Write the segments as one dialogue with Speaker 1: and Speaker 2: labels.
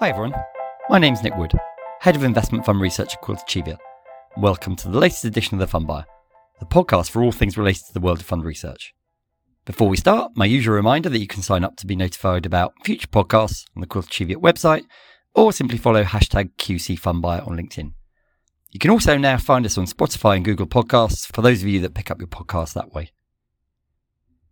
Speaker 1: Hi everyone, my name's Nick Wood, Head of Investment Fund Research at Quilter Cheviot. Welcome to the latest edition of The Fund Buyer, the podcast for all things related to the world of fund research. Before we start, my usual reminder that you can sign up to be notified about future podcasts on the Quilter Cheviot website, or simply follow hashtag QC Fund Buyer on LinkedIn. You can also now find us on Spotify and Google Podcasts for those of you that pick up your podcasts that way.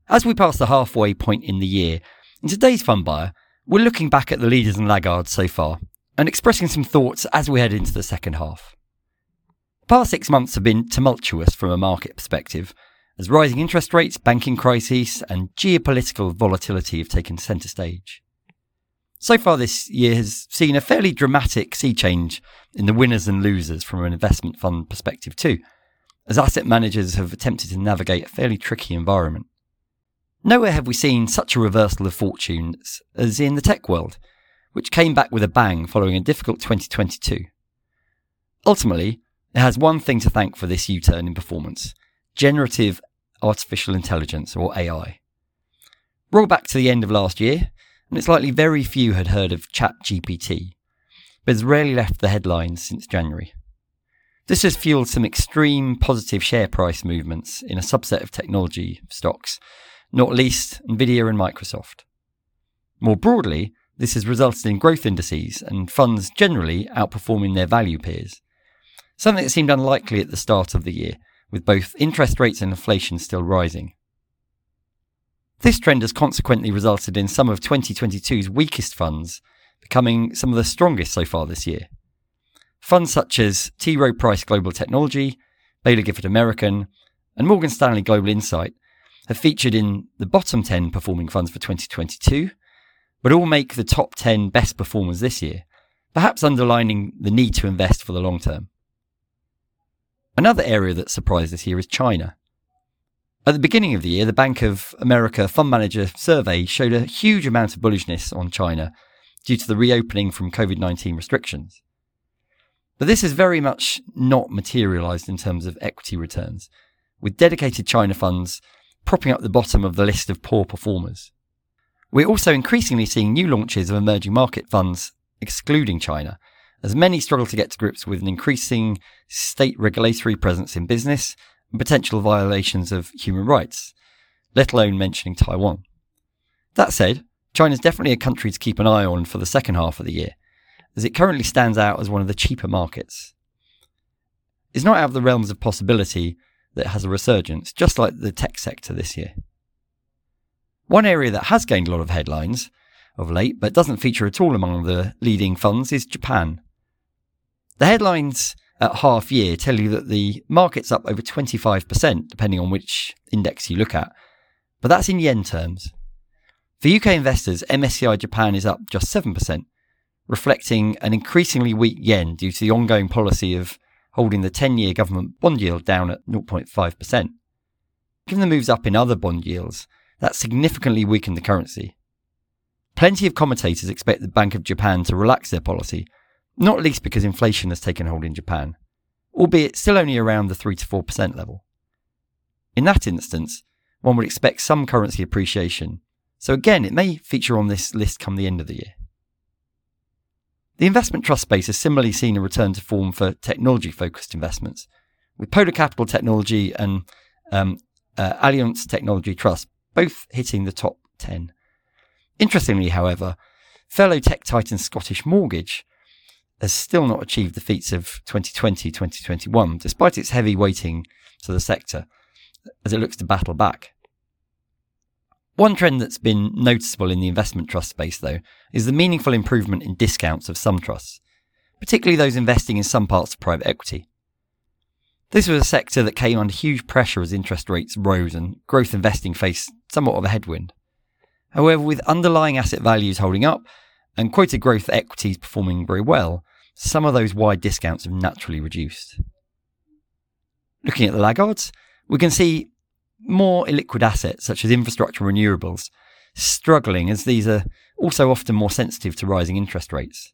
Speaker 1: As we pass the halfway point in the year, in today's Fund Buyer, we're looking back at the leaders and laggards so far and expressing some thoughts as we head into the second half. The past six months have been tumultuous from a market perspective, as rising interest rates, banking crises, and geopolitical volatility have taken centre stage. So far, this year has seen a fairly dramatic sea change in the winners and losers from an investment fund perspective, too, as asset managers have attempted to navigate a fairly tricky environment. Nowhere have we seen such a reversal of fortunes as in the tech world, which came back with a bang following a difficult 2022. Ultimately, it has one thing to thank for this U turn in performance generative artificial intelligence, or AI. Roll back to the end of last year, and it's likely very few had heard of ChatGPT, but has rarely left the headlines since January. This has fueled some extreme positive share price movements in a subset of technology stocks, not least Nvidia and Microsoft. More broadly, this has resulted in growth indices and funds generally outperforming their value peers, something that seemed unlikely at the start of the year, with both interest rates and inflation still rising. This trend has consequently resulted in some of 2022's weakest funds becoming some of the strongest so far this year. Funds such as T. Rowe Price Global Technology, Baillie Gifford American, and Morgan Stanley Global Insight have featured in the bottom 10 performing funds for 2022, but all make the top 10 best performers this year, perhaps underlining the need to invest for the long term. Another area that surprised this year is China. At the beginning of the year, the Bank of America Fund Manager survey showed a huge amount of bullishness on China due to the reopening from COVID 19 restrictions. But this has very much not materialised in terms of equity returns, with dedicated China funds propping up the bottom of the list of poor performers. We're also increasingly seeing new launches of emerging market funds excluding China, as many struggle to get to grips with an increasing state regulatory presence in business and potential violations of human rights, let alone mentioning Taiwan. That said, China is definitely a country to keep an eye on for the second half of the year, as it currently stands out as one of the cheaper markets. It's not out of the realms of possibility that has a resurgence, just like the tech sector this year. One area that has gained a lot of headlines of late, but doesn't feature at all among the leading funds, is Japan. The headlines at half year tell you that the market's up over 25%, depending on which index you look at, but that's in yen terms. For UK investors, MSCI Japan is up just 7%, reflecting an increasingly weak yen due to the ongoing policy of holding the 10 year government bond yield down at 0.5%. Given the moves up in other bond yields, that significantly weakened the currency. Plenty of commentators expect the Bank of Japan to relax their policy, not least because inflation has taken hold in Japan, albeit still only around the 3 to 4% level. In that instance, one would expect some currency appreciation, so again, it may feature on this list come the end of the year. The investment trust space has similarly seen a return to form for technology focused investments, with Polar Capital Technology and um, uh, Allianz Technology Trust both hitting the top 10. Interestingly, however, fellow tech titan Scottish Mortgage has still not achieved the feats of 2020 2021, despite its heavy weighting to the sector, as it looks to battle back. One trend that's been noticeable in the investment trust space, though, is the meaningful improvement in discounts of some trusts, particularly those investing in some parts of private equity. This was a sector that came under huge pressure as interest rates rose and growth investing faced somewhat of a headwind. However, with underlying asset values holding up and quoted growth equities performing very well, some of those wide discounts have naturally reduced. Looking at the laggards, we can see more illiquid assets such as infrastructure and renewables struggling as these are also often more sensitive to rising interest rates.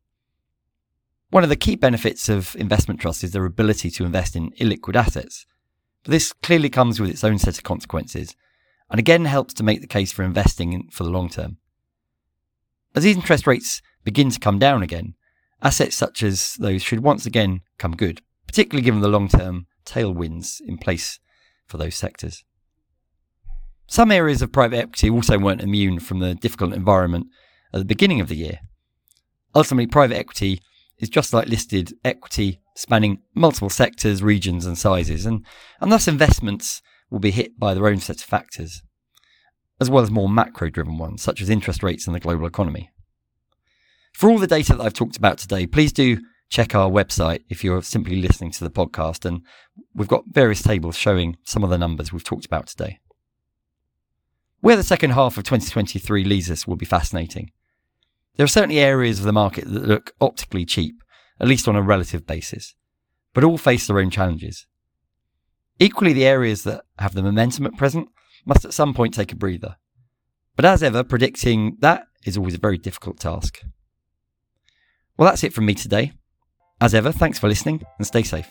Speaker 1: One of the key benefits of investment trusts is their ability to invest in illiquid assets. But this clearly comes with its own set of consequences, and again helps to make the case for investing in, for the long term. As these interest rates begin to come down again, assets such as those should once again come good, particularly given the long term tailwinds in place for those sectors. Some areas of private equity also weren't immune from the difficult environment at the beginning of the year. Ultimately, private equity is just like listed equity, spanning multiple sectors, regions, and sizes, and, and thus investments will be hit by their own set of factors, as well as more macro driven ones, such as interest rates and the global economy. For all the data that I've talked about today, please do check our website if you're simply listening to the podcast, and we've got various tables showing some of the numbers we've talked about today. Where the second half of 2023 leads us will be fascinating. There are certainly areas of the market that look optically cheap, at least on a relative basis, but all face their own challenges. Equally, the areas that have the momentum at present must at some point take a breather. But as ever, predicting that is always a very difficult task. Well, that's it from me today. As ever, thanks for listening and stay safe.